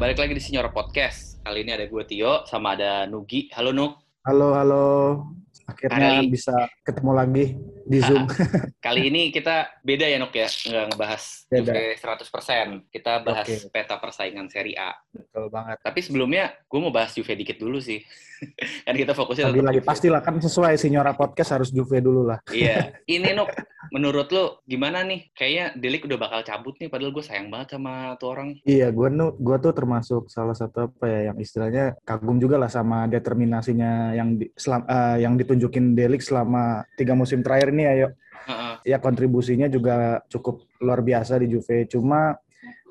balik lagi di Sinyora Podcast. Kali ini ada gue Tio, sama ada Nugi. Halo Nuk. Halo, halo. Akhirnya Kali- bisa ketemu lagi di Zoom. Kali ini kita beda ya Nuk ya, nggak ngebahas Beda. Juve 100%. Kita bahas Oke. peta persaingan Serie A. Betul banget. Tapi sebelumnya gue mau bahas Juve dikit dulu sih. kan kita fokusnya Lagi lagi pastilah kan sesuai Signora Podcast harus Juve dulu lah. Iya. Ini Nuk, menurut lo gimana nih? Kayaknya Delik udah bakal cabut nih, padahal gue sayang banget sama tuh orang. Iya, gua nu, gua tuh termasuk salah satu apa ya yang istilahnya kagum juga lah sama determinasinya yang di, selam- eh, yang ditunjukin Delik selama tiga musim terakhir ini ya, yuk. Heeh. Ya kontribusinya juga cukup luar biasa di Juve. Cuma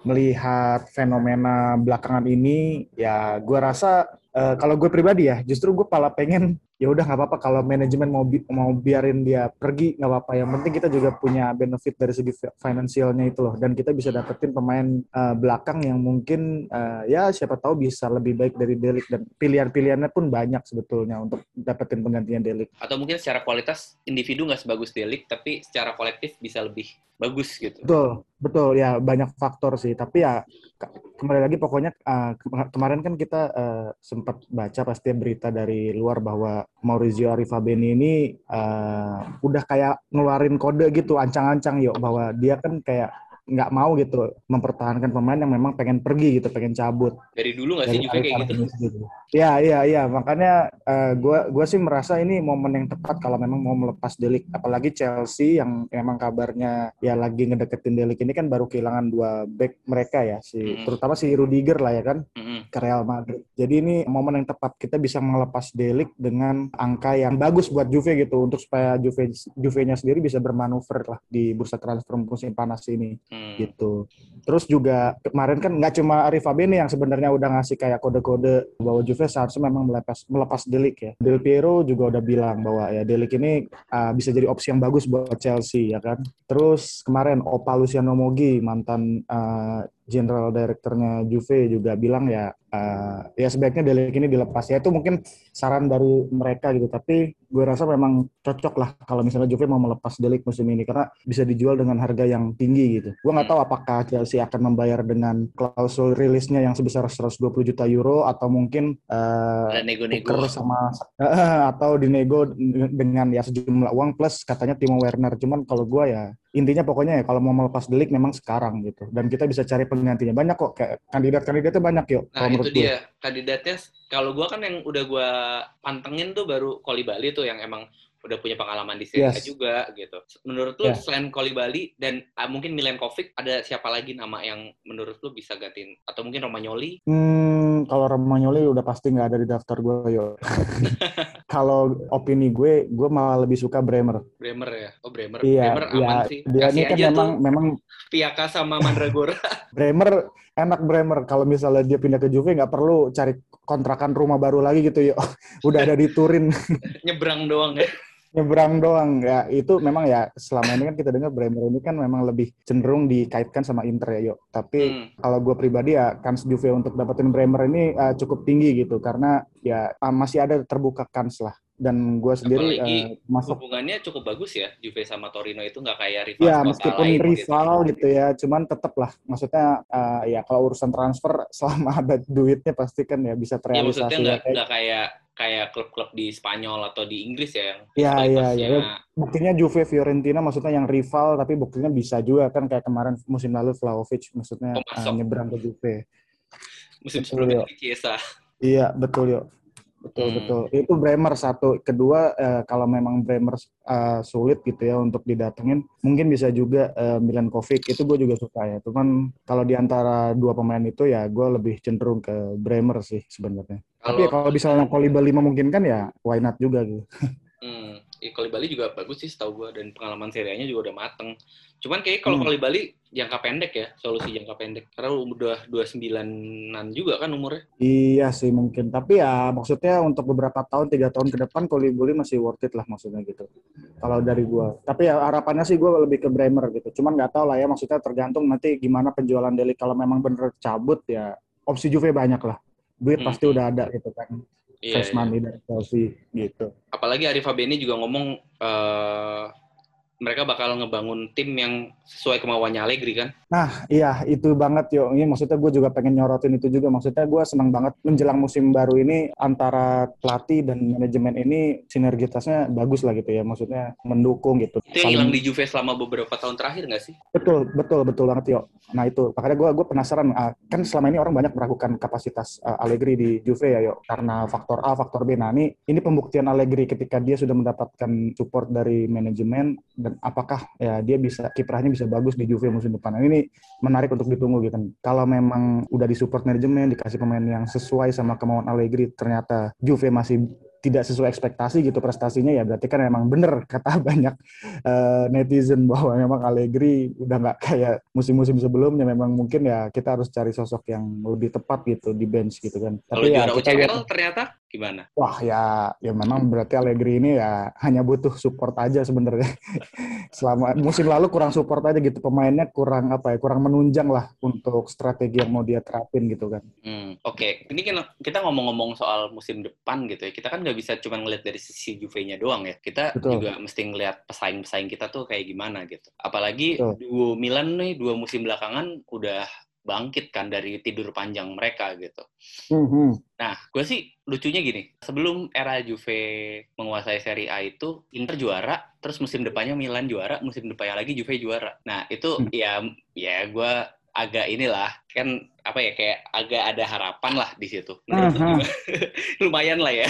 melihat fenomena belakangan ini, ya gua rasa eh, kalau gue pribadi ya, justru gue pala pengen ya udah nggak apa-apa kalau manajemen mau bi- mau biarin dia pergi nggak apa-apa. Yang penting kita juga punya benefit dari segi fi- finansialnya itu loh, dan kita bisa dapetin pemain eh, belakang yang mungkin eh, ya siapa tahu bisa lebih baik dari Delik dan pilihan-pilihannya pun banyak sebetulnya untuk dapetin penggantinya Delik. Atau mungkin secara kualitas individu nggak sebagus Delik, tapi secara kolektif bisa lebih bagus gitu. Betul, betul ya banyak faktor sih. Tapi ya ke- kembali lagi pokoknya uh, kema- kemarin kan kita uh, sempat baca pasti berita dari luar bahwa Maurizio Arrivabene ini uh, udah kayak ngeluarin kode gitu ancang-ancang yuk bahwa dia kan kayak nggak mau gitu mempertahankan pemain yang memang pengen pergi gitu, pengen cabut. Dari dulu nggak sih Juve kayak gitu? Gitu. Iya iya iya makanya eh, gua gua sih merasa ini momen yang tepat kalau memang mau melepas Delik apalagi Chelsea yang memang kabarnya ya lagi ngedeketin Delik ini kan baru kehilangan dua back mereka ya si Mm. terutama si Rudiger lah ya kan Mm-mm. ke Real Madrid. Jadi ini momen yang tepat kita bisa melepas Delik dengan angka yang bagus buat Juve gitu untuk supaya Juve Juve-nya sendiri bisa bermanuver lah di bursa transfer musim panas ini Hmm. Gitu. Terus juga kemarin kan nggak cuma Arif Fabini yang sebenarnya udah ngasih kayak kode-kode bahwa Juve seharusnya memang melepas melepas Delik ya. Del Piero juga udah bilang bahwa ya Delik ini uh, bisa jadi opsi yang bagus buat Chelsea ya kan. Terus kemarin Opa Luciano Mogi mantan uh, general directornya Juve juga bilang ya uh, ya sebaiknya Delik ini dilepas ya itu mungkin saran dari mereka gitu tapi gue rasa memang cocok lah kalau misalnya Juve mau melepas Delik musim ini karena bisa dijual dengan harga yang tinggi gitu. Gue nggak tahu apakah Chelsea akan membayar dengan klausul rilisnya yang sebesar 120 juta euro atau mungkin uh, nego-nego. sama atau dinego dengan ya sejumlah uang plus katanya Timo Werner. Cuman kalau gue ya intinya pokoknya ya kalau mau melepas Delik memang sekarang gitu dan kita bisa cari penggantinya banyak kok kayak kandidat-kandidatnya banyak yuk Nah kalau itu menurut gue. dia kandidatnya. Kalau gua kan yang udah gua pantengin tuh baru Koli Bali tuh yang emang udah punya pengalaman di Serie A Yes. juga gitu. Menurut lu Yeah. selain Koli Bali dan ah, mungkin Milenkovic ada siapa lagi nama yang menurut lu bisa gantiin atau mungkin Romagnoli? Hmm, kalau Romagnoli udah pasti nggak ada di daftar gue yuk. kalau opini gue, gue malah lebih suka Bremer. Bremer ya. Oh Bremer. Iya, Bremer iya. aman sih. Dia Kasih ini kan memang memang Piaka sama Mandragora. Bremer enak Bremer kalau misalnya dia pindah ke Juve nggak perlu cari kontrakan rumah baru lagi gitu yuk. Udah ada di Turin Nyebrang doang ya. Nyebrang doang ya itu memang ya selama ini kan kita dengar Bremer ini kan memang lebih cenderung dikaitkan sama Inter ya yuk. Tapi Hmm. kalau gue pribadi ya kans Juve untuk dapetin Bremer ini uh, cukup tinggi gitu karena ya uh, masih ada terbuka kans lah dan gue sendiri Apalagi uh, masuk Hubungannya cukup bagus ya Juve sama Torino itu nggak kayak rival ya meskipun lain rival gitu. ya cuman tetap lah maksudnya uh, ya kalau urusan transfer selama ada duitnya pasti kan ya bisa Ya terrealisasi maksudnya ya, nggak kayak- nggak kayak kayak klub-klub di Spanyol atau di Inggris ya yang Iya, iya, iya. buktinya Juve Fiorentina maksudnya yang rival tapi buktinya bisa juga kan kayak kemarin musim lalu Vlahovic maksudnya Oh, uh, nyebrang ke Juve musim sebelumnya Chiesa. Iya betul yuk. Betul Hmm. betul. Itu Bremer satu. Kedua eh, kalau memang Bremer eh, sulit gitu ya untuk didatengin, mungkin bisa juga eh, Milankovic. Itu gue juga suka ya. Cuman kalau di antara dua pemain itu ya gue lebih cenderung ke Bremer sih sebenarnya. Tapi ya Kalau misalnya Kolibali memungkinkan ya why not juga gitu. hmm, ya, Koli Bali juga bagus sih setahu gua dan pengalaman serianya juga udah mateng. Cuman kayak kalau Hmm. Koli Bali jangka pendek ya, solusi jangka pendek. Karena udah 29-an juga kan umurnya. Iya sih mungkin. Tapi ya maksudnya untuk beberapa tahun, tiga tahun ke depan Kolibali masih worth it lah maksudnya gitu. Kalau dari gua. Tapi ya harapannya sih gua lebih ke Bremer gitu. Cuman nggak tahu lah ya maksudnya tergantung nanti gimana penjualan Deli. Kalau memang bener cabut ya opsi Juve banyak lah. Duit Hmm. pasti udah ada gitu kan. Iya, Fresh iya. money dari Chelsea gitu. Apalagi Arif Fabeni juga ngomong eh, mereka bakal ngebangun tim yang sesuai kemauannya Allegri kan? Nah, iya itu banget yo. Ini maksudnya gue juga pengen nyorotin itu juga. Maksudnya gue senang banget menjelang musim baru ini antara pelatih dan manajemen ini sinergitasnya bagus lah gitu ya. Maksudnya mendukung gitu. Itu yang hilang di Juve selama beberapa tahun terakhir nggak sih? Betul, betul, betul banget yo. Nah itu makanya gue gue penasaran. Uh, kan selama ini orang banyak meragukan kapasitas uh, Allegri di Juve ya yo. Karena faktor A, faktor B. Nah ini ini pembuktian Allegri ketika dia sudah mendapatkan support dari manajemen dan apakah ya dia bisa kiprahnya bisa bagus di Juve musim depan. Nah, ini menarik untuk ditunggu gitu. Kalau memang udah disupport manajemen, dikasih pemain yang sesuai sama kemauan Allegri, ternyata Juve masih tidak sesuai ekspektasi gitu prestasinya ya berarti kan memang bener kata banyak uh, netizen bahwa memang Allegri udah nggak kayak musim-musim sebelumnya memang mungkin ya kita harus cari sosok yang lebih tepat gitu di bench gitu kan. Kalau Tapi ya, juara kita UCL lihat- ternyata gimana? Wah ya, ya memang berarti Allegri ini ya hanya butuh support aja sebenarnya. Selama musim lalu kurang support aja gitu, pemainnya kurang apa ya, kurang menunjang lah untuk strategi yang mau dia terapin gitu kan. Hmm, Oke, ini kan kita ngomong-ngomong soal musim depan gitu ya. Kita kan nggak bisa cuma ngeliat dari sisi Juve-nya doang ya. Kita Betul. juga mesti ngeliat pesaing-pesaing kita tuh kayak gimana gitu. Apalagi Betul. duo Milan nih dua musim belakangan udah bangkit kan dari tidur panjang mereka gitu. Hmm, Nah, gue sih lucunya gini, sebelum era Juve menguasai Serie A itu Inter juara, terus musim depannya Milan juara, musim depannya lagi Juve juara. Nah, itu Hmm. ya ya gue agak inilah kan apa ya kayak agak ada harapan lah di situ. Menurut gimana? Lumayan lah ya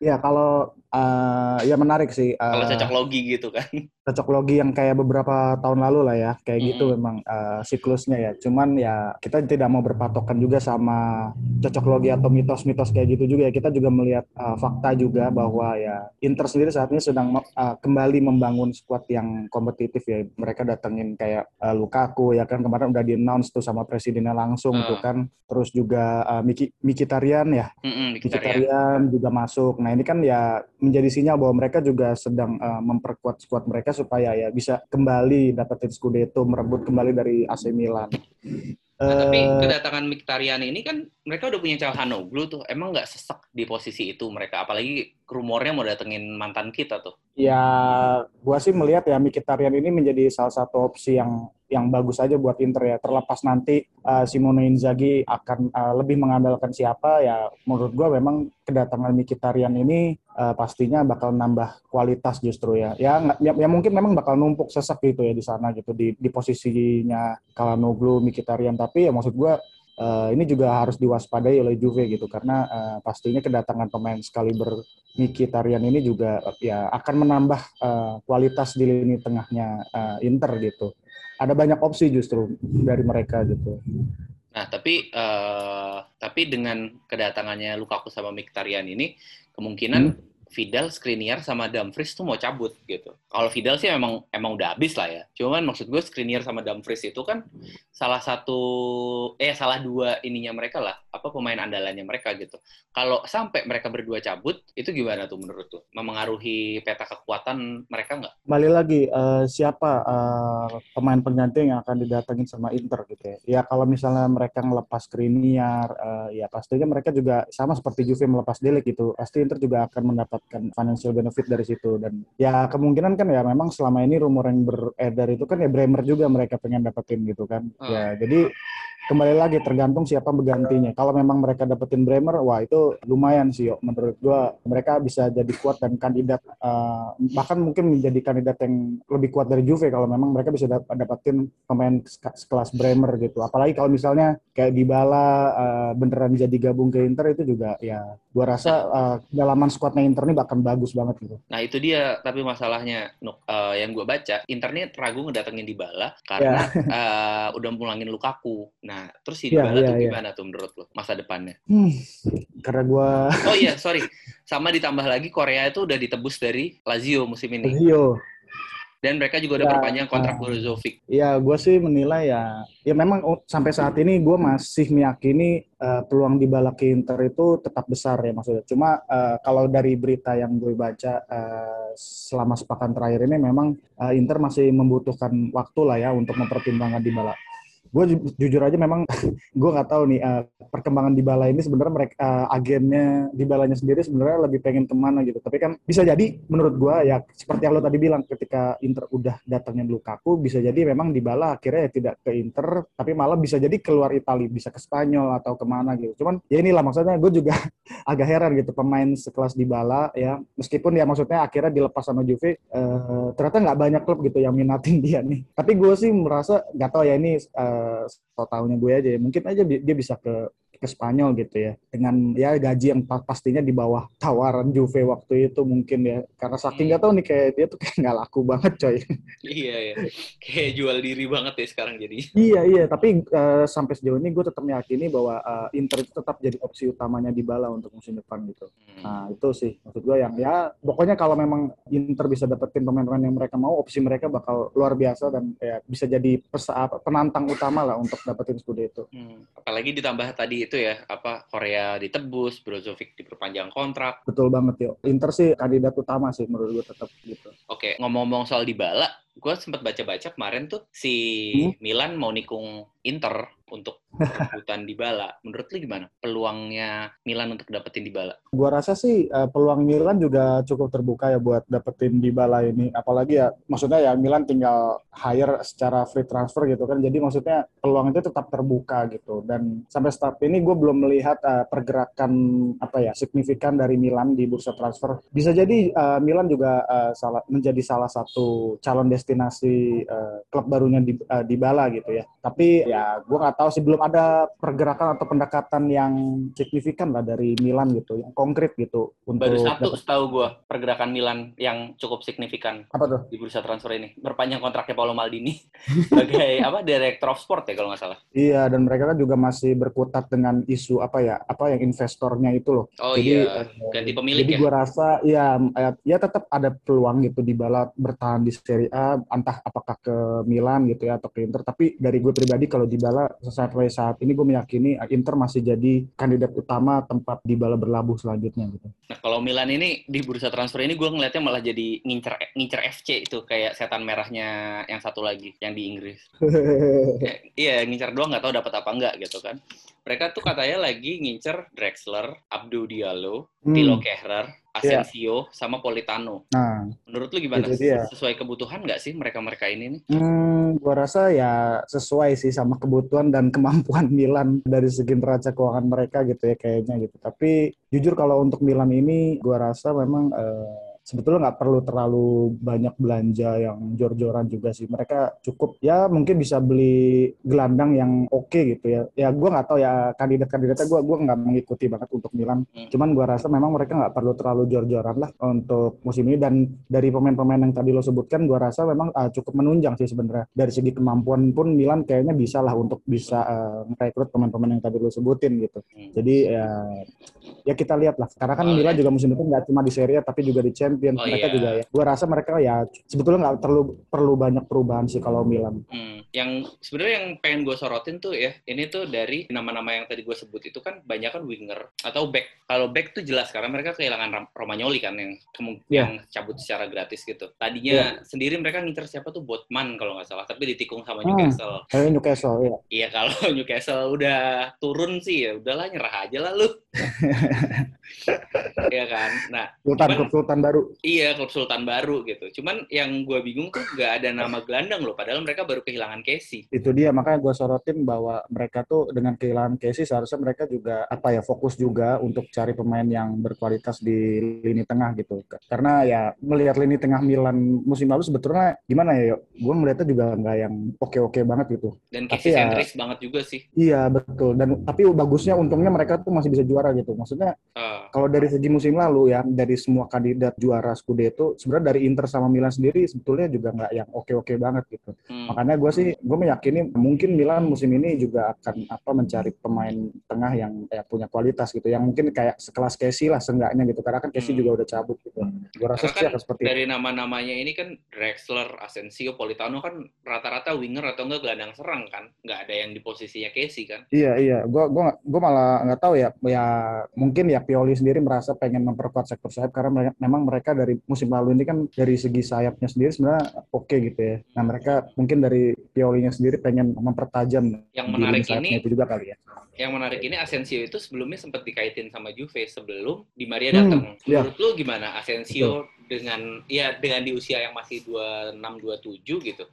Ya kalau uh, ya menarik sih. uh, kalau cocok logi gitu kan. cocok logi yang kayak beberapa tahun lalu lah ya kayak gitu Mm-mm. memang uh, siklusnya ya cuman ya kita tidak mau berpatokan juga sama cocok logi atau mitos-mitos kayak gitu juga ya kita juga melihat uh, fakta juga bahwa ya Inter sendiri saat ini sedang uh, kembali membangun squad yang kompetitif ya mereka datengin kayak uh, Lukaku ya kan kemarin udah di announce tuh sama presidennya langsung Ah. tuh kan terus juga uh, Miki Mkhitaryan ya Mm-mm. Mkhitaryan juga masuk. Nah ini kan ya menjadi sinyal bahwa mereka juga sedang uh, memperkuat skuad mereka supaya ya bisa kembali dapetin Scudetto, merebut kembali dari AC Milan. Nah, tapi Eh, kedatangan Mkhitaryan ini kan mereka udah punya Calhanoglu tuh. Emang nggak sesek di posisi itu mereka? Apalagi rumornya mau datengin mantan kita tuh. ya gua sih melihat ya Mkhitaryan ini menjadi salah satu opsi yang yang bagus aja buat Inter ya. Terlepas nanti uh, Simone Inzaghi akan uh, lebih mengandalkan siapa ya menurut gua memang kedatangan Mkhitaryan ini uh, pastinya bakal nambah kualitas justru ya. Ya, ya ya mungkin memang bakal numpuk sesak gitu ya di sana gitu di di posisinya Calhanoglu, Mkhitaryan tapi ya maksud gua uh, ini juga harus diwaspadai oleh Juve gitu karena uh, pastinya kedatangan pemain sekaliber Mkhitaryan ini juga uh, ya akan menambah uh, kualitas di lini tengahnya uh, Inter gitu. Ada banyak opsi justru dari mereka gitu. Nah, tapi eh, tapi dengan kedatangannya Lukaku sama Mkhitaryan ini kemungkinan Vidal, Skriniar sama Dumfries tuh mau cabut gitu. Kalau Vidal sih emang emang udah habis lah ya. Cuman maksud gue Skriniar sama Dumfries itu kan salah satu eh salah dua ininya mereka lah, apa pemain andalannya mereka gitu. Kalau sampai mereka berdua cabut, itu gimana tuh menurut tuh? Memengaruhi peta kekuatan mereka nggak? Balik lagi eh, siapa eh, pemain pengganti yang akan didatengin sama Inter gitu ya. Ya kalau misalnya mereka ngelepas Skriniar eh, ya pastinya mereka juga sama seperti Juve melepas Delik gitu. Pasti Inter juga akan mendapatkan financial benefit dari situ dan ya kemungkinan kan ya memang selama ini rumor yang beredar itu kan ya Bremer juga mereka pengen dapetin gitu kan. Hmm. Ya jadi kembali lagi tergantung siapa menggantinya. Kalau memang mereka dapetin Bremer, wah itu lumayan sih, yo. menurut gua mereka bisa jadi kuat dan kandidat eh, bahkan mungkin menjadi kandidat yang lebih kuat dari Juve kalau memang mereka bisa dap- dapetin pemain sekelas Bremer gitu. Apalagi kalau misalnya kayak Dybala eh, beneran jadi gabung ke Inter itu juga ya gua rasa eh, kedalaman skuadnya Inter ini bahkan bagus banget gitu. Nah itu dia tapi masalahnya Nuk, eh, yang gue baca internet ragu ngedatengin Dybala karena eh, udah mulangin Lukaku. Nah terus si Ya, Dybala ya, tuh ya. gimana tuh menurut lo masa depannya? Hmm, karena gua Oh iya sorry sama ditambah lagi Korea itu udah ditebus dari Lazio musim ini Rio dan mereka juga udah Ya, perpanjang kontrak ah. Brozovic. Ya, gue sih menilai ya, ya memang oh, sampai saat ini gue masih meyakini eh, peluang di bala ke Inter itu tetap besar ya maksudnya. Cuma eh, kalau dari berita yang gue baca eh, selama sepekan terakhir ini memang eh, Inter masih membutuhkan waktu lah ya untuk mempertimbangkan di bala. Gue ju jujur aja memang gue nggak tahu nih uh, perkembangan di bala ini sebenarnya mereka uh, agennya di balanya sendiri sebenarnya lebih pengen ke mana gitu. Tapi kan bisa jadi menurut gue ya seperti yang lo tadi bilang ketika Inter udah datangnya Lukaku bisa jadi memang di bala akhirnya ya tidak ke Inter tapi malah bisa jadi keluar Italia bisa ke Spanyol atau ke mana gitu. Cuman ya inilah maksudnya gue juga agak heran gitu pemain sekelas di bala ya meskipun ya maksudnya akhirnya dilepas sama Juve uh, ternyata nggak banyak klub gitu yang minatin dia nih. Tapi gue sih merasa nggak tahu ya ini uh, so tahunya gue aja ya. mungkin aja dia bisa ke ke Spanyol gitu ya. Dengan ya gaji yang pastinya di bawah tawaran Juve waktu itu mungkin ya. Karena saking nggak tahu nih kayak dia tuh kayak nggak laku banget coy. Iya ya kayak jual diri banget ya sekarang jadi iya iya. Tapi uh, sampai sejauh ini gue tetap meyakini bahwa uh, Inter itu tetap jadi opsi utamanya di bala untuk musim depan gitu. Hmm. nah itu sih. Maksud gue yang ya pokoknya kalau memang Inter bisa dapetin pemain-pemain yang mereka mau opsi mereka bakal luar biasa dan ya bisa jadi pesa, penantang utama lah untuk dapetin Scudetto. Hmm. apalagi ditambah tadi itu ya apa Korea ditebus, Brozovic diperpanjang kontrak. Betul banget yo. Inter sih kandidat utama sih menurut gue tetap gitu. Oke, ngomong-ngomong soal Dybala, gue sempat baca-baca kemarin tuh si hmm? Milan mau nikung Inter untuk rebutan Dybala. Menurut lu gimana peluangnya Milan untuk dapetin Dybala? Gua rasa sih uh, peluang Milan juga cukup terbuka ya buat dapetin Dybala ini. Apalagi ya maksudnya ya Milan tinggal hire secara free transfer gitu kan. Jadi maksudnya peluang itu tetap terbuka gitu. Dan sampai saat ini gue belum melihat uh, pergerakan apa ya signifikan dari Milan di bursa transfer. Bisa jadi uh, Milan juga uh, salah menjadi salah satu calon destinasi uh, klub barunya di uh, Dybala gitu ya. Tapi ya gue nggak tahu sih belum ada pergerakan atau pendekatan yang signifikan lah dari Milan gitu, yang konkret gitu. Untuk Baru satu dapat... setahu gue pergerakan Milan yang cukup signifikan. Apa tuh? Di bursa transfer ini. Berpanjang kontraknya Paolo Maldini sebagai apa Director of Sport ya kalau nggak salah. Iya, dan mereka kan juga masih berkutat dengan isu apa ya, apa yang investornya itu loh. Oh jadi, iya, eh, ganti pemilik jadi ya? gue rasa ya, ya, ya tetap ada peluang gitu di bala bertahan di Serie A, entah apakah ke Milan gitu ya atau ke Inter. Tapi dari gue pribadi kalau di bala sampai saat ini gue meyakini Inter masih jadi kandidat utama tempat di bala berlabuh selanjutnya gitu. Nah kalau Milan ini di bursa transfer ini gue ngeliatnya malah jadi ngincer ngincer FC itu kayak setan merahnya yang satu lagi yang di Inggris. iya ngincer doang nggak tahu dapat apa enggak gitu kan. Mereka tuh katanya lagi ngincer Drexler, Abdou Diallo, hmm. Tilo Kehrer. Asensio yeah. sama Politano. Nah, menurut lu gimana? Sesuai kebutuhan nggak sih mereka-mereka ini nih? Hmm, gua rasa ya sesuai sih sama kebutuhan dan kemampuan Milan dari segi neraca keuangan mereka gitu ya kayaknya gitu. Tapi jujur kalau untuk Milan ini gua rasa memang uh, sebetulnya nggak perlu terlalu banyak belanja yang jor-joran juga sih. Mereka cukup ya mungkin bisa beli gelandang yang oke okay gitu ya. Ya gue nggak tahu ya kandidat-kandidatnya gue gue nggak mengikuti banget untuk Milan. Hmm. Cuman gue rasa memang mereka nggak perlu terlalu jor-joran lah untuk musim ini dan dari pemain-pemain yang tadi lo sebutkan gue rasa memang uh, cukup menunjang sih sebenarnya. Dari segi kemampuan pun Milan kayaknya bisa lah untuk bisa uh, merekrut pemain-pemain yang tadi lo sebutin gitu. Hmm. Jadi ya ya kita lihat lah. Karena kan Milan juga musim depan nggak cuma di Serie tapi juga di Champions champion oh, mereka iya. juga ya. Gue rasa mereka ya sebetulnya nggak terlalu perlu banyak perubahan sih kalau Milan. Hmm. Yang sebenarnya yang pengen gue sorotin tuh ya, ini tuh dari nama-nama yang tadi gue sebut itu kan banyak kan winger atau back. Kalau back tuh jelas karena mereka kehilangan Romagnoli kan yang yeah. yang cabut secara gratis gitu. Tadinya yeah. sendiri mereka ngincer siapa tuh Botman kalau nggak salah, tapi ditikung sama hmm. Newcastle. Hmm. Newcastle ya. Iya kalau Newcastle udah turun sih ya udahlah nyerah aja lah lu. Iya kan. Nah, Sultan cuman, Sultan baru. Iya, klub Sultan baru gitu. Cuman yang gue bingung tuh gak ada nama gelandang loh, padahal mereka baru kehilangan Casey. Itu dia, makanya gue sorotin bahwa mereka tuh dengan kehilangan Casey seharusnya mereka juga apa ya fokus juga untuk cari pemain yang berkualitas di lini tengah gitu. Karena ya melihat lini tengah Milan musim lalu sebetulnya gimana ya, gue melihatnya juga nggak yang oke-oke banget gitu. Dan Casey ya sentris ya, banget juga sih. Iya betul. Dan tapi bagusnya untungnya mereka tuh masih bisa juara gitu. Maksudnya uh. kalau dari segi musim lalu ya dari semua kandidat juara Scudetto sebenarnya dari Inter sama Milan sendiri sebetulnya juga nggak yang oke-oke banget gitu. Hmm. Makanya gue sih gue meyakini mungkin Milan musim ini juga akan apa mencari pemain tengah yang ya, punya kualitas gitu, yang mungkin kayak sekelas Casey lah seenggaknya gitu. Karena kan Casey hmm. juga udah cabut gitu. Gue rasa sih kan akan seperti dari nama-namanya ini kan Drexler, Asensio, Politano kan rata-rata winger atau enggak gelandang serang kan, nggak ada yang di posisinya Casey kan? Iya iya, gue gue gue malah nggak tahu ya ya mungkin ya Pioli Pioli sendiri merasa pengen memperkuat sektor sayap karena mereka, memang mereka dari musim lalu ini kan dari segi sayapnya sendiri sebenarnya oke okay gitu ya. Nah mereka mungkin dari Piolinya sendiri pengen mempertajam yang menarik ini itu juga kali ya. Yang menarik ini Asensio itu sebelumnya sempat dikaitin sama Juve sebelum Di Maria datang. Hmm, Menurut ya. lu gimana Asensio Betul. dengan ya dengan di usia yang masih 26 27 gitu.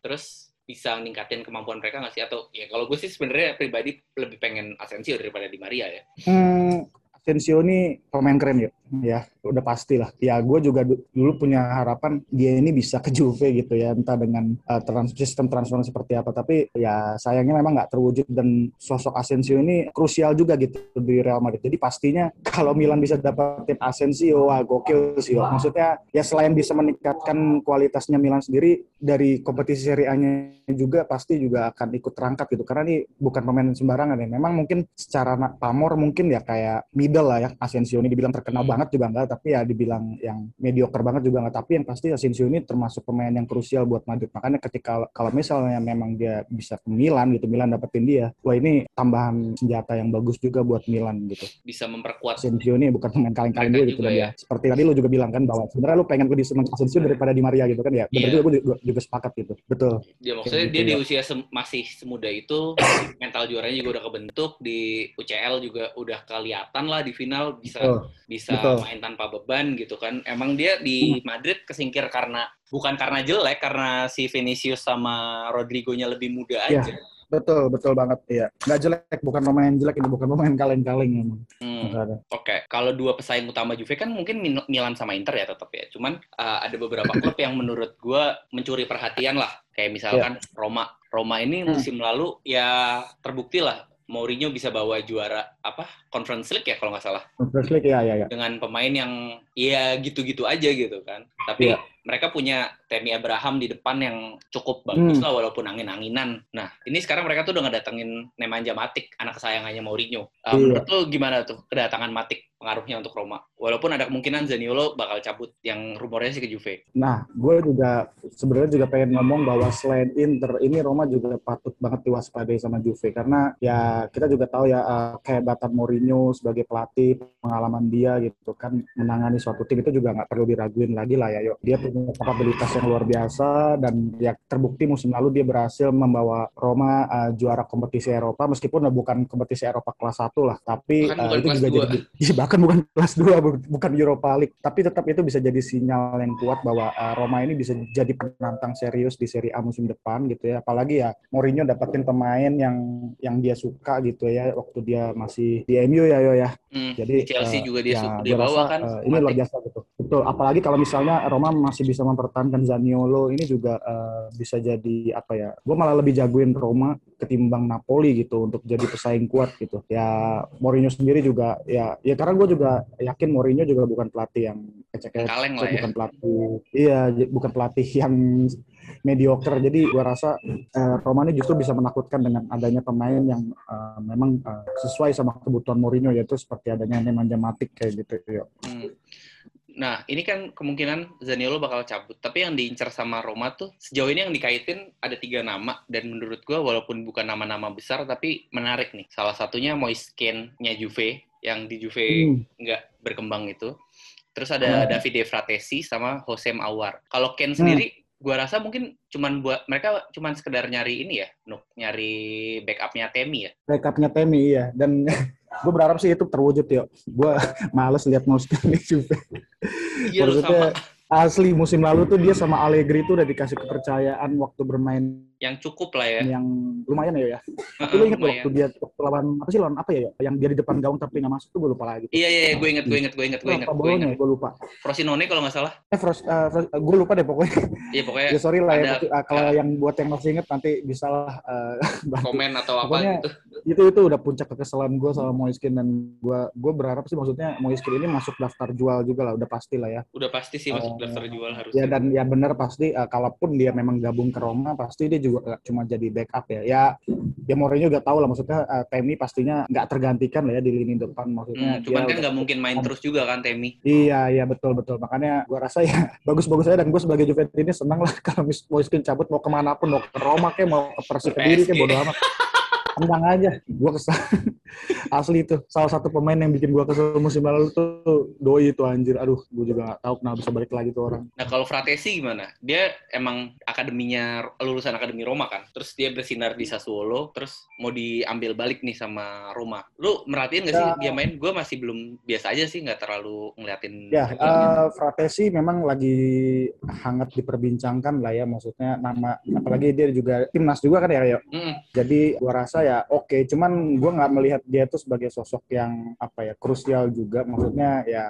Terus bisa ningkatin kemampuan mereka nggak sih atau ya kalau gue sih sebenarnya pribadi lebih pengen Asensio daripada Di Maria ya. Hmm, Asensio ini pemain keren ya ya udah pasti lah. Ya gue juga dulu punya harapan dia ini bisa ke Juve gitu ya, entah dengan uh, trans sistem transfer seperti apa. Tapi ya sayangnya memang nggak terwujud dan sosok Asensio ini krusial juga gitu di Real Madrid. Jadi pastinya kalau Milan bisa dapetin Asensio, wah gokil sih. Maksudnya ya selain bisa meningkatkan kualitasnya Milan sendiri dari kompetisi Serie A-nya juga pasti juga akan ikut terangkat gitu. Karena ini bukan pemain sembarangan ya. Memang mungkin secara pamor mungkin ya kayak middle lah ya Asensio ini dibilang terkenal banget banget juga enggak, tapi ya dibilang yang mediocre banget juga enggak. Tapi yang pasti Asensio ini termasuk pemain yang krusial buat Madrid. Makanya ketika kalau misalnya memang dia bisa ke Milan gitu, Milan dapetin dia, wah ini tambahan senjata yang bagus juga buat Milan gitu. Bisa memperkuat. Asensio ini bukan pemain kaleng-kaleng juga gitu. Ya. ya. Seperti tadi lu juga bilang kan bahwa sebenarnya lu pengen lebih seneng Asensio daripada Di Maria gitu kan ya. Benar yeah. juga gue juga, juga sepakat gitu. Betul. Ya maksudnya gitu, dia ya. di usia sem masih semuda itu mental juaranya juga udah kebentuk di UCL juga udah kelihatan lah di final bisa oh, bisa betul Betul. main tanpa beban gitu kan. Emang dia di hmm. Madrid kesingkir karena bukan karena jelek, karena si Vinicius sama Rodrigo-nya lebih muda iya, aja. Ya, betul, betul banget. Iya. Nggak jelek, bukan pemain jelek ini, bukan pemain kaleng-kaleng emang. Hmm. Oke, okay. kalau dua pesaing utama Juve kan mungkin Milan sama Inter ya tetap ya. Cuman uh, ada beberapa klub yang menurut gue mencuri perhatian lah. Kayak misalkan yeah. Roma. Roma ini hmm. musim hmm. lalu ya terbukti lah Mourinho bisa bawa juara apa Conference League ya kalau nggak salah. Conference League ya ya ya. Dengan pemain yang ya gitu-gitu aja gitu kan. Tapi ya. Mereka punya Temi Abraham di depan yang cukup bagus hmm. lah walaupun angin-anginan. Nah, ini sekarang mereka tuh udah ngedatengin Nemanja Matic, anak kesayangannya Mourinho. Uh, iya. Menurut lu gimana tuh kedatangan Matic pengaruhnya untuk Roma? Walaupun ada kemungkinan Zaniolo bakal cabut yang rumornya sih ke Juve. Nah, gue juga sebenarnya juga pengen ngomong bahwa selain Inter, ini Roma juga patut banget diwaspadai sama Juve karena ya kita juga tahu ya uh, kehebatan Mourinho sebagai pelatih, pengalaman dia gitu kan menangani suatu tim itu juga nggak perlu diraguin lagi lah ya. Yuk. Dia punya kapabilitas yang luar biasa dan ya terbukti musim lalu dia berhasil membawa Roma uh, juara kompetisi Eropa meskipun bukan kompetisi Eropa kelas 1 lah tapi uh, itu juga 2. jadi iya, bahkan bukan kelas 2 bukan Europa League tapi tetap itu bisa jadi sinyal yang kuat bahwa uh, Roma ini bisa jadi penantang serius di Serie A musim depan gitu ya apalagi ya Mourinho dapetin pemain yang yang dia suka gitu ya waktu dia masih di MU ya yo ya hmm, jadi Chelsea uh, juga dia, ya, dia bawa kan uh, ini luar biasa gitu betul apalagi kalau misalnya Roma masih bisa mempertahankan Zaniolo ini juga uh, bisa jadi apa ya? Gue malah lebih jagoin Roma ketimbang Napoli gitu untuk jadi pesaing kuat gitu. Ya Mourinho sendiri juga ya ya karena gue juga yakin Mourinho juga bukan pelatih yang ecek-ecek, ya. bukan pelatih. Iya, bukan pelatih yang mediocre. Jadi gue rasa uh, Roma ini justru bisa menakutkan dengan adanya pemain yang uh, memang uh, sesuai sama kebutuhan Mourinho yaitu seperti adanya Nemanja Matic kayak gitu. Yo. Hmm. Nah, ini kan kemungkinan Zaniolo bakal cabut. Tapi yang diincar sama Roma tuh sejauh ini yang dikaitin ada tiga nama. Dan menurut gue walaupun bukan nama-nama besar, tapi menarik nih. Salah satunya Moiskin-nya Juve, yang di Juve hmm. nggak berkembang itu. Terus ada hmm. Davide Fratesi sama Jose Awar. Kalau Ken sendiri, hmm. Gue rasa mungkin cuman buat mereka cuman sekedar nyari ini ya, Nuk, nyari backupnya Temi ya. Backupnya Temi iya. Dan gue berharap sih itu terwujud ya. Gue males lihat Mouskin di Juve. Iya, Maksudnya asli musim lalu tuh dia sama Allegri tuh udah dikasih kepercayaan waktu bermain yang cukup lah ya. Yang lumayan ya ya. Tapi lu inget waktu dia waktu lawan apa sih lawan apa ya? Yang dia di depan gawang tapi nggak masuk tuh gue lupa lagi. Iya iya, gue inget gue inget gue inget gue inget. Gue inget. Gue lupa. Frosinone kalau nggak salah. Eh Fros, uh, Fros gue lupa deh pokoknya. Iya pokoknya. ya sorry lah ya, ya. Uh, kalau yang buat yang masih inget nanti bisa lah uh, komen atau apa pokoknya, gitu. Itu itu udah puncak kekesalan gue sama Moiskin dan gue gue berharap sih maksudnya Moiskin ini masuk daftar jual juga lah, udah pasti lah ya. Udah pasti sih masuk uh, daftar jual harus. Ya dan ya benar pasti uh, kalaupun dia memang gabung ke Roma pasti dia juga uh, cuma jadi backup ya. Ya, ya Mourinho juga tahu lah maksudnya uh, Temi pastinya nggak tergantikan lah ya di lini depan maksudnya. Hmm, cuman kan nggak mungkin main terus juga kan Temi. Iya iya betul betul makanya gue rasa ya bagus-bagus aja dan gue sebagai Juventus ini senang lah kalau Moiskin cabut mau ke mana pun mau ke Roma kayak mau ke Persik Kediri kayak bodo amat. tenang aja. Gue kesal. Asli itu salah satu pemain yang bikin gue kesel musim lalu tuh doi itu anjir. Aduh, gue juga gak tahu kenapa bisa balik lagi tuh orang. Nah kalau Fratesi gimana? Dia emang akademinya lulusan akademi Roma kan. Terus dia bersinar di Sassuolo. Terus mau diambil balik nih sama Roma. Lu merhatiin gak sih Ya. dia main? Gue masih belum biasa aja sih, nggak terlalu ngeliatin. Ya, eh Fratesi memang lagi hangat diperbincangkan lah ya. Maksudnya nama, apalagi dia juga timnas juga kan ya, Yo. Mm-mm. Jadi gua rasa ya oke, cuman gua nggak melihat dia tuh sebagai sosok yang apa ya krusial juga. Maksudnya ya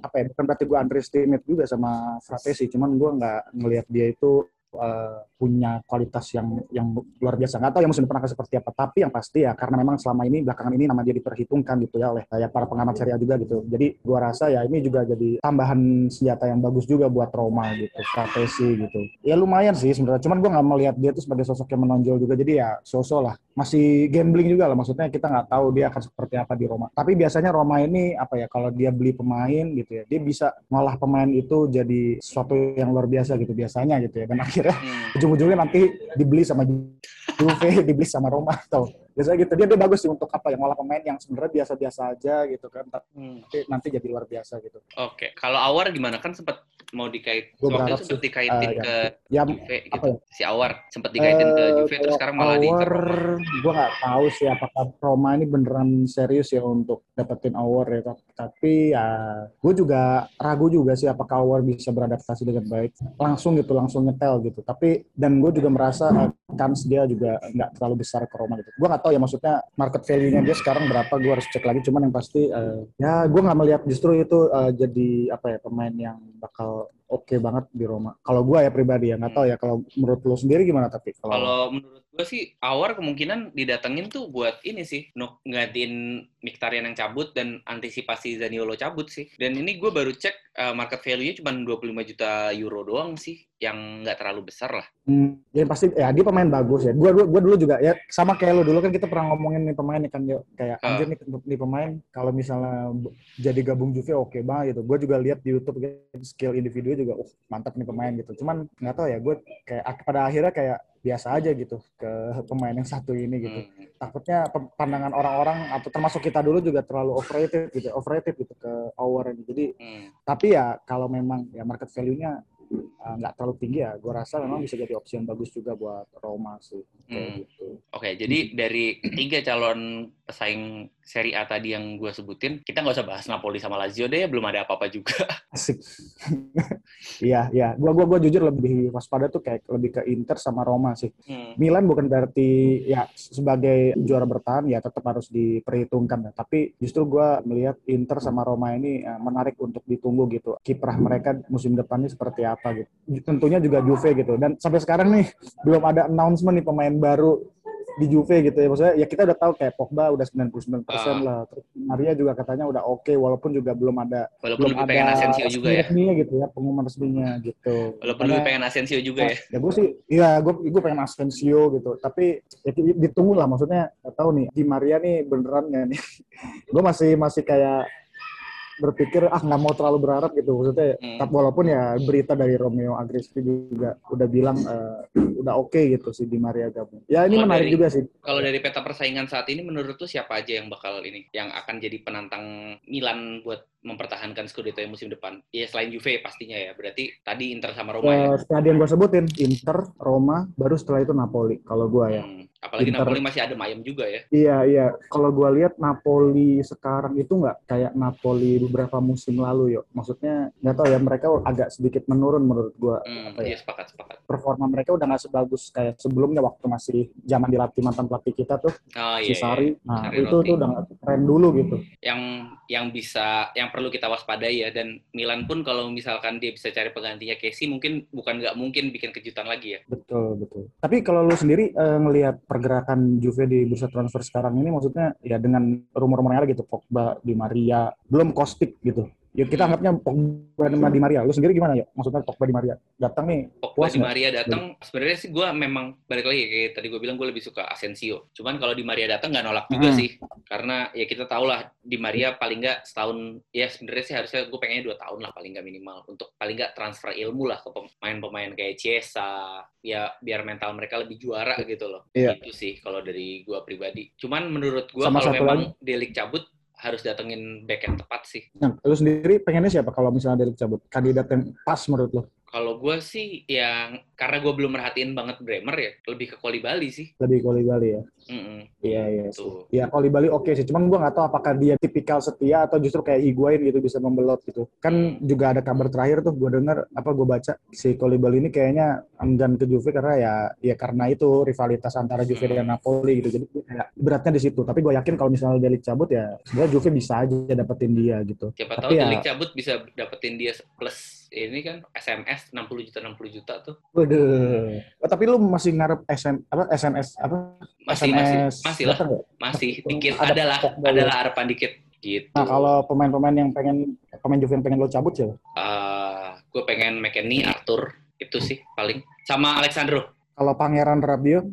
apa ya bukan berarti gua underestimate juga sama Fratesi, cuman gua nggak ngelihat dia itu eh, punya kualitas yang yang luar biasa. Nggak tahu yang musim depan seperti apa, tapi yang pasti ya karena memang selama ini belakangan ini nama dia diperhitungkan gitu ya oleh ya para pengamat Serie A juga gitu. Jadi gua rasa ya ini juga jadi tambahan senjata yang bagus juga buat Roma gitu, Fratesi gitu. Ya lumayan sih sebenarnya, cuman gua nggak melihat dia tuh sebagai sosok yang menonjol juga. Jadi ya sosok lah, masih gambling juga lah. Maksudnya kita nggak tahu dia akan seperti apa di Roma. Tapi biasanya Roma ini apa ya kalau dia beli pemain gitu ya, dia bisa ngolah pemain itu jadi sesuatu yang luar biasa gitu biasanya gitu ya. Dan akhirnya Hmm. ujung-ujungnya nanti dibeli sama Juve, dibeli sama Roma atau biasanya gitu. Dia dia bagus sih untuk apa ya ngolah pemain yang sebenarnya biasa-biasa aja gitu kan, tapi Hmm. nanti jadi luar biasa gitu. Oke, kalau Awar gimana? Kan sempat mau dikait, Gua waktu itu sempat dikaitin ya. ke Ya Juve gitu. apa ya? Si Awar sempat dikaitin ke Eh, Juve terus sekarang malah di gue nggak tahu sih apakah Roma ini beneran serius ya untuk dapetin Awar ya. Tapi ya gue juga ragu juga sih apakah Awar bisa beradaptasi dengan baik. Langsung gitu, langsung nyetel gitu. Tapi dan gue juga merasa eh, kans dia juga nggak terlalu besar ke Roma gitu. Gue nggak tahu ya maksudnya market value-nya dia sekarang berapa. Gue harus cek lagi. Cuman yang pasti eh, ya gue nggak melihat justru itu eh, jadi apa ya pemain yang bakal oke banget di Roma. Kalau gue ya pribadi ya nggak tahu ya. Kalau menurut lo sendiri gimana tapi Kalau menurut gue sih Awar kemungkinan didatengin tuh buat ini sih, nuk Mkhitaryan yang cabut dan antisipasi Zaniolo cabut sih. Dan ini gue baru cek eh, market value-nya cuma 25 juta euro doang sih, yang nggak terlalu besar lah. Hmm, ya pasti ya dia pemain bagus ya. Gua gua, gua dulu juga ya sama kayak lo dulu kan kita pernah ngomongin nih pemain nih kan yo kayak Ah. anjir nih, nih pemain kalau misalnya jadi gabung Juve oke banget gitu. Gua juga lihat di YouTube gitu, skill individu juga uh mantap nih pemain gitu. Cuman nggak tahu ya gue kayak ak- pada akhirnya kayak biasa aja gitu ke pemain yang satu ini gitu. Hmm. Takutnya pandangan orang-orang atau termasuk kita dulu juga terlalu overrated gitu, overrated gitu ke Our ini. Jadi Hmm. tapi ya kalau memang ya market value-nya uh, nggak terlalu tinggi ya, gue rasa memang bisa jadi opsi yang bagus juga buat Roma sih Hmm. gitu. Oke, jadi dari tiga calon pesaing Serie A tadi yang gue sebutin, kita nggak usah bahas Napoli sama Lazio deh, belum ada apa-apa juga. Asik. Iya, iya. Gua gua gua jujur lebih waspada tuh kayak lebih ke Inter sama Roma sih. Hmm. Milan bukan berarti ya sebagai juara bertahan ya tetap harus diperhitungkan ya. Tapi justru gua melihat Inter sama Roma ini eh, menarik untuk ditunggu gitu. Kiprah mereka musim depan ini seperti apa gitu. Tentunya juga Juve gitu. Dan sampai sekarang nih belum ada announcement nih pemain baru di Juve gitu ya. Maksudnya ya kita udah tahu kayak Pogba udah 99% Ah. lah. Terus Maria juga katanya udah oke walaupun juga belum ada Walaupun belum pengen Asensio juga ya. resminya gitu ya pengumuman resminya gitu. Walaupun lebih pengen Asensio juga ya. Ya gue sih, iya gue gue pengen Asensio gitu. Tapi ya, di- ditunggu lah maksudnya. Gak tahu nih di Maria nih beneran nggak nih? gue masih masih kayak berpikir ah nggak mau terlalu berharap gitu maksudnya Hmm. walaupun ya berita dari Romeo Agrespi juga udah bilang eh, udah oke gitu sih di Maria gabung ya ini Kalau menarik dari- juga sih Kalau dari peta persaingan saat ini, menurut tuh siapa aja yang bakal ini, yang akan jadi penantang Milan buat mempertahankan Scudetto yang musim depan? Ya selain Juve pastinya ya. Berarti tadi Inter sama Roma ya. Eh, tadi yang gue sebutin Inter Roma baru setelah itu Napoli kalau gue ya Hmm. Apalagi Inter. Napoli masih ada Mayem juga ya. Iya iya, kalau gua lihat Napoli sekarang itu nggak kayak Napoli beberapa musim lalu yuk. Maksudnya nggak tahu ya mereka agak sedikit menurun menurut gua. Hmm, ya? iya sepakat sepakat. Performa mereka udah nggak sebagus kayak sebelumnya waktu masih zaman dilatih mantan pelatih kita tuh Oh si iya. Sari. iya. Nah Sari itu Roti. tuh udah nggak keren dulu gitu. Yang yang bisa yang perlu kita waspadai ya dan Milan pun kalau misalkan dia bisa cari penggantinya Casey mungkin bukan nggak mungkin bikin kejutan lagi ya. Betul betul. Tapi kalau lu sendiri eh, ngelihat pergerakan Juve di bursa transfer sekarang ini, maksudnya ya dengan rumor-rumornya gitu, Pogba, Di Maria, belum Kostic gitu. Ya kita anggapnya Pogba dan Di Maria. Lu sendiri gimana ya? Maksudnya Pogba Di Maria datang nih. Pogba Di? Maria datang, sebenarnya sih gue memang balik lagi kayak tadi gue bilang gue lebih suka Asensio. Cuman kalau Di Maria datang nggak nolak juga Hmm. sih, karena ya kita tahu lah Di Maria paling nggak setahun, ya sebenarnya sih harusnya gue pengennya dua tahun lah paling nggak minimal untuk paling nggak transfer ilmu lah ke pemain-pemain kayak Chiesa, ya biar mental mereka lebih juara gitu loh. Iya. Itu sih kalau dari gue pribadi. Cuman menurut gue Sama kalau memang Delik cabut harus datengin back yang tepat sih. Nah, lu sendiri pengennya siapa kalau misalnya Derek cabut? Kandidat yang pas menurut lu? Kalau gue sih yang karena gue belum merhatiin banget Bremer ya, lebih ke Koli Bali sih. Lebih Koli Bali ya? Iya, iya. sih. Tuh. Ya Koli Bali oke sih, cuman gua nggak tahu apakah dia tipikal setia atau justru kayak Higuain gitu bisa membelot gitu. Kan juga ada kabar terakhir tuh gue denger apa gue baca si Koli Bali ini kayaknya enggan ke Juve karena ya ya karena itu rivalitas antara Juve dan Napoli gitu. Jadi kayak beratnya di situ. Tapi gue yakin kalau misalnya Delik cabut ya sebenarnya Juve bisa aja dapetin dia gitu. Siapa Tapi tahu ya- Delik cabut bisa dapetin dia plus ini kan SMS 60 juta 60 juta tuh. Waduh. Oh, tapi lu masih ngarep SM apa SNS apa Masih SMS masih masih lah, nggak? masih dikit. Ada adalah adalah harapan dikit. Gitu. Nah, kalau pemain-pemain yang pengen pemain Juve yang pengen lo cabut ya? gue pengen McKennie, Arthur. Itu sih paling. Sama Alexandro. Kalau Pangeran Rabiot?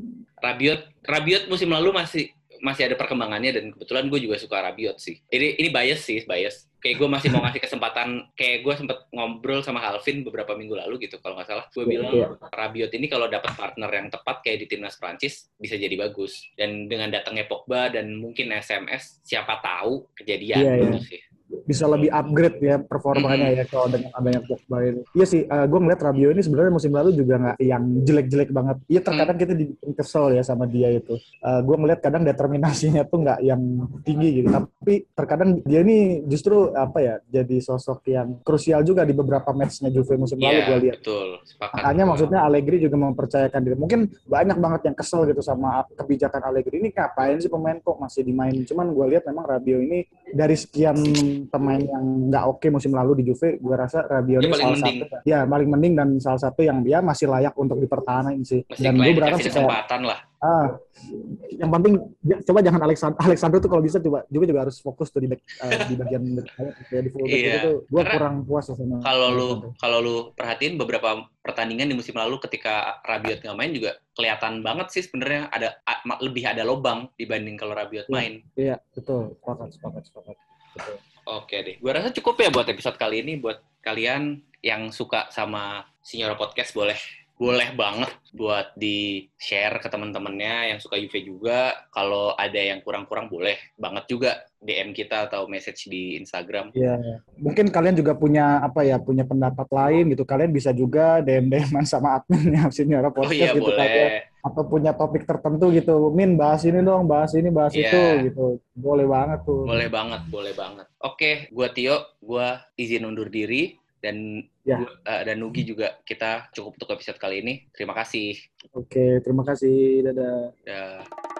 Rabiot, Rabiot musim lalu masih masih ada perkembangannya dan kebetulan gue juga suka Rabiot sih. Ini ini bias sih, bias. Kayak gue masih mau ngasih kesempatan, kayak gue sempet ngobrol sama Alvin beberapa minggu lalu gitu, kalau nggak salah. Gue Iya, bilang iya. Rabiot ini kalau dapat partner yang tepat kayak di timnas Prancis bisa jadi bagus. Dan dengan datangnya Pogba dan mungkin SMS, siapa tahu kejadian Iya, gitu sih. Bisa lebih upgrade ya performanya ya kalau dengan adanya Pogba ini. Iya sih, gue ngeliat Rabiot ini sebenarnya musim lalu juga nggak yang jelek-jelek banget. Iya terkadang kita dibikin kesel ya sama dia itu. gue ngeliat kadang determinasinya tuh nggak yang tinggi gitu. Tapi terkadang dia ini justru apa ya jadi sosok yang krusial juga di beberapa matchnya Juve musim lalu Iya, gue lihat. betul. Sepakat. Makanya maksudnya Allegri juga mempercayakan diri. Mungkin banyak banget yang kesel gitu sama kebijakan Allegri ini ngapain sih pemain kok masih dimainin. Cuman gue lihat memang Rabiot ini dari sekian pemain yang nggak oke musim lalu di Juve, gue rasa Rabiot ini salah mending. satu ya paling mending dan salah satu yang dia masih layak untuk dipertahankan sih. Masih dan gue berharap sih kesempatan lah. ah, yang penting ya, coba jangan Alexander, Alexander tuh kalau bisa coba juga juga harus fokus tuh di back, eh, di bagian kayak di fullback Iya. itu gue kurang puas sama kalau lu kalau lu perhatiin beberapa pertandingan di musim lalu ketika Rabiot nggak main juga kelihatan banget sih sebenarnya ada a- lebih ada lobang dibanding kalau Rabiot Iya. main. Iya betul, sepakat, sepakat, sepakat. Betul. Oke deh, gua rasa cukup ya buat episode kali ini buat kalian yang suka sama Signora Podcast boleh boleh banget buat di share ke teman-temannya yang suka UV juga. Kalau ada yang kurang-kurang boleh banget juga DM kita atau message di Instagram. Iya, mungkin kalian juga punya apa ya, punya pendapat lain gitu. Kalian bisa juga DM DM sama adminnya Senior Oh Podcast iya gitu boleh. kalian. Atau punya topik tertentu gitu. Min bahas ini dong, bahas ini, bahas Iya. itu gitu. Boleh banget tuh. Boleh banget, boleh banget. Oke, gua Tio, gua izin undur diri dan Ya. gua- eh, dan Nugi juga kita cukup untuk episode kali ini. Terima kasih. Oke, terima kasih. Dadah. Dah.